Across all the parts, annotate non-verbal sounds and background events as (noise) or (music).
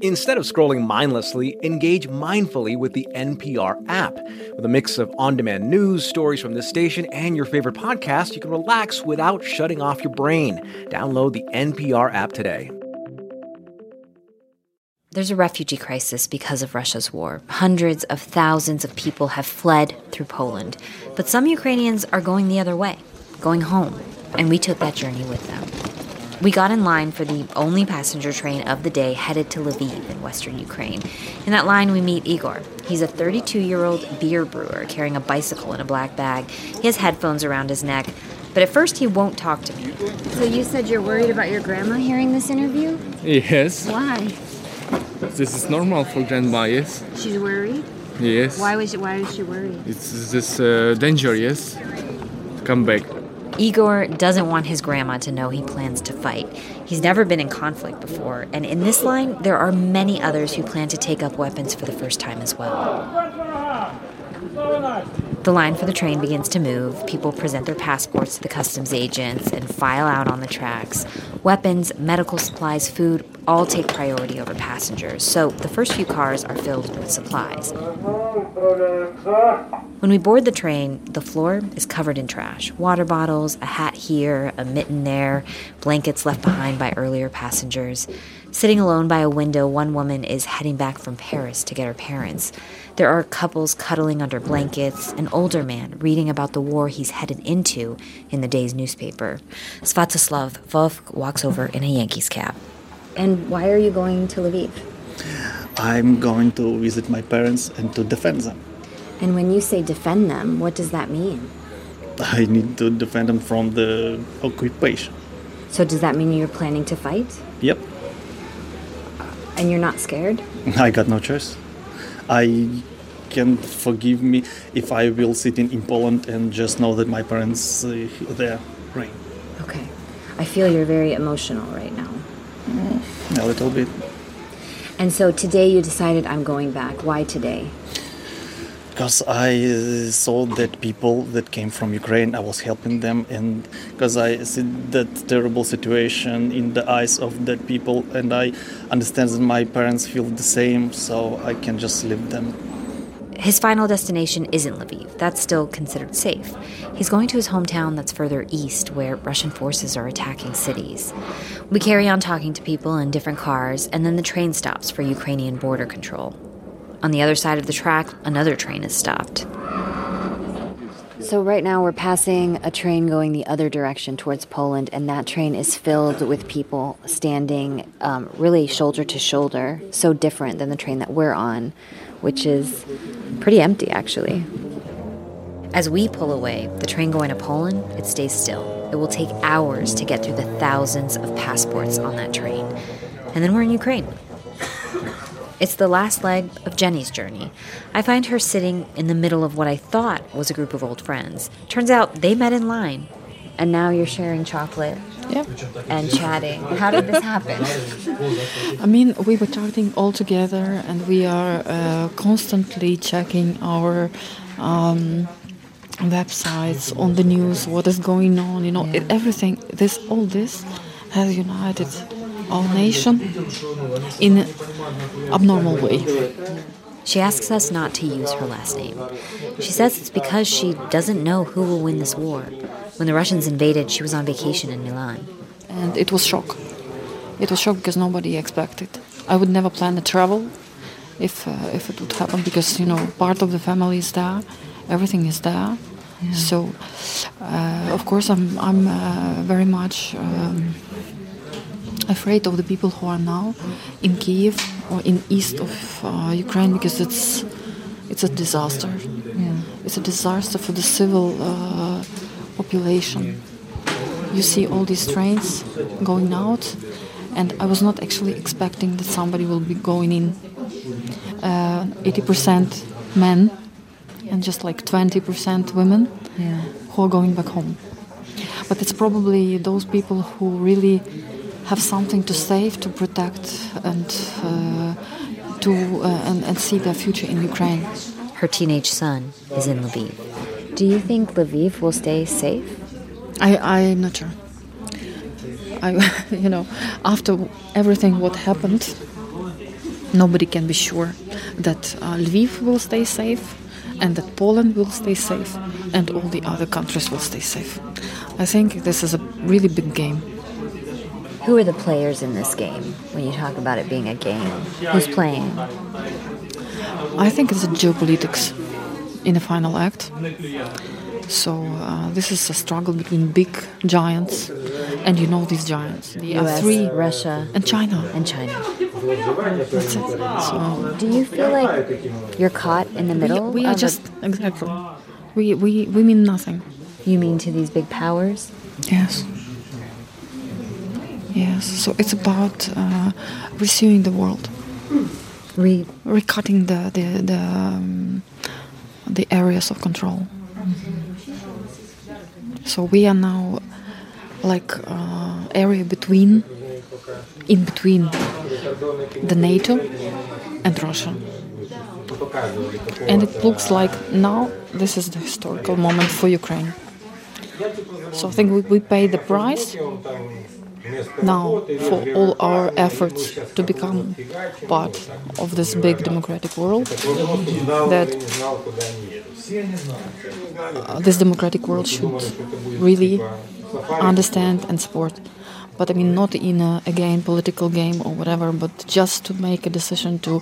Instead of scrolling mindlessly, engage mindfully with the NPR app. With a mix of on demand news, stories from this station, and your favorite podcast, you can relax without shutting off your brain. Download the NPR app today. There's a refugee crisis because of Russia's war. Hundreds of thousands of people have fled through Poland. But some Ukrainians are going the other way, going home. And we took that journey with them. We got in line for the only passenger train of the day headed to Lviv in western Ukraine. In that line, we meet Igor. He's a 32 year old beer brewer carrying a bicycle in a black bag. He has headphones around his neck, but at first he won't talk to me. So you said you're worried about your grandma hearing this interview? Yes. Why? This is normal for grandma, yes? She's worried? Yes. Why was she, why is she worried? It's this uh, dangerous. Come back. Igor doesn't want his grandma to know he plans to fight. He's never been in conflict before, and in this line, there are many others who plan to take up weapons for the first time as well. The line for the train begins to move. People present their passports to the customs agents and file out on the tracks. Weapons, medical supplies, food all take priority over passengers, so the first few cars are filled with supplies. When we board the train, the floor is covered in trash water bottles, a hat here, a mitten there, blankets left behind by earlier passengers. Sitting alone by a window, one woman is heading back from Paris to get her parents. There are couples cuddling under blankets, an older man reading about the war he's headed into in the day's newspaper. Svatoslav Vovk walks over in a Yankees cap. And why are you going to Lviv? I'm going to visit my parents and to defend them. And when you say defend them, what does that mean? I need to defend them from the occupation. So does that mean you're planning to fight? Yep, And you're not scared? I got no choice. I can forgive me if I will sit in, in Poland and just know that my parents uh, there right Okay. I feel you're very emotional right now. a little bit. And so today you decided I'm going back. Why today? Because I uh, saw that people that came from Ukraine, I was helping them, and because I see that terrible situation in the eyes of that people, and I understand that my parents feel the same, so I can just leave them. His final destination isn't Lviv. That's still considered safe. He's going to his hometown that's further east, where Russian forces are attacking cities. We carry on talking to people in different cars, and then the train stops for Ukrainian border control. On the other side of the track, another train is stopped. So right now we're passing a train going the other direction towards Poland, and that train is filled with people standing um, really shoulder to shoulder, so different than the train that we're on, which is pretty empty actually. As we pull away, the train going to Poland, it stays still. It will take hours to get through the thousands of passports on that train. And then we're in Ukraine. It's the last leg of Jenny's journey. I find her sitting in the middle of what I thought was a group of old friends. Turns out they met in line. And now you're sharing chocolate Yep. and chatting. How did this happen? I mean, we were chatting all together, and we are uh, constantly checking our um, websites on the news, what is going on. You know, it, everything. This, all this, has united our nation in an abnormal way. She asks us not to use her last name. She says it's because she doesn't know who will win this war. When the Russians invaded, she was on vacation in Milan. and it was shock. It was shock because nobody expected. I would never plan a travel if uh, if it would happen because you know part of the family is there, everything is there. So uh, of course I'm I'm uh, very much um, afraid of the people who are now in Kiev or in east of uh, Ukraine because it's it's a disaster. Yeah. It's a disaster for the civil uh, population you see all these trains going out, and I was not actually expecting that somebody will be going in. Uh, 80% men and just like 20% women who are going back home. But it's probably those people who really have something to save, to protect, and uh, to uh, and, and see their future in Ukraine. Her teenage son is in Lviv. Do you think Lviv will stay safe? I I'm not sure. I (laughs) you know after everything what happened, Nobody can be sure that uh, Lviv will stay safe and that Poland will stay safe and all the other countries will stay safe. I think this is a really big game. Who are the players in this game when you talk about it being a game? Who's playing? I think it's a geopolitics in the final act. So uh, this is a struggle between big giants, and you know these giants. The US, three, Russia, and China. and China. That's it. So Do you feel like you're caught in the middle? we are just exactly. We, we we mean nothing. you mean to these big powers? Yes. Yes. So it's about uh, rescuing the world, Re- recutting the the the, um, the areas of control. So we are now like uh, area between, in between the NATO and Russia. And it looks like now this is the historical moment for Ukraine. So I think we, we pay the price now for all our efforts to become part of this big democratic world. That uh, this democratic world should really understand and support. But I mean, not in a again political game or whatever, but just to make a decision to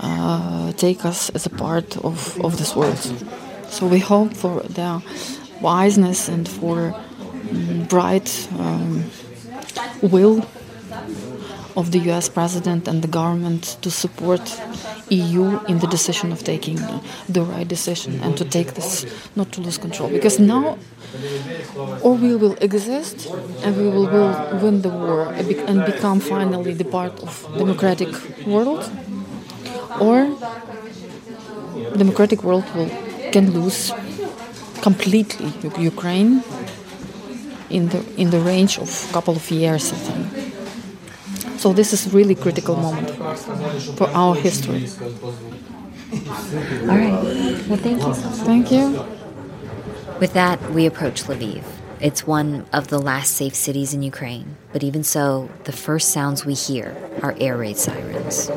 uh, take us as a part of, of this world. So we hope for their wiseness and for mm, bright um, will of the U.S. president and the government to support EU in the decision of taking the right decision and to take this, not to lose control. Because now, or we will exist and we will, will win the war and become finally the part of democratic world, or democratic world will can lose completely Ukraine in the in the range of a couple of years, I think. So this is really critical moment for us, for our history. All right. Well, thank you so much. Thank you. With that, we approach Lviv. It's one of the last safe cities in Ukraine, but even so, the first sounds we hear are air raid sirens.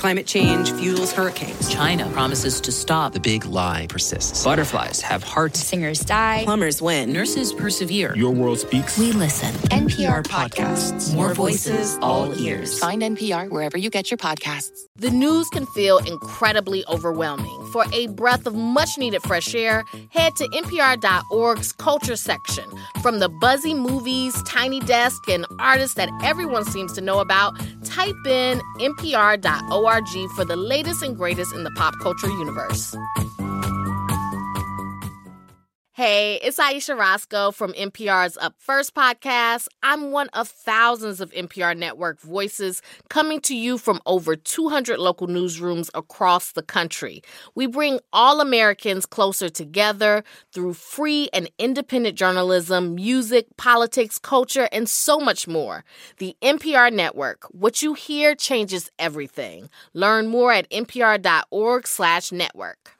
Climate change fuels hurricanes. China promises to stop. The big lie persists. Butterflies have hearts. Singers die. Plumbers win. Nurses persevere. Your world speaks. We listen. NPR podcasts. More voices, all ears. Find NPR wherever you get your podcasts. The news can feel incredibly overwhelming. For a breath of much needed fresh air, head to NPR.org's culture section. From the buzzy movies, tiny desk, and artists that everyone seems to know about, type in NPR.org for the latest and greatest in the pop culture universe. Hey, it's Ayesha Rascoe from NPR's Up First podcast. I'm one of thousands of NPR network voices coming to you from over 200 local newsrooms across the country. We bring all Americans closer together through free and independent journalism, music, politics, culture, and so much more. The NPR network, what you hear changes everything. Learn more at npr.org/network.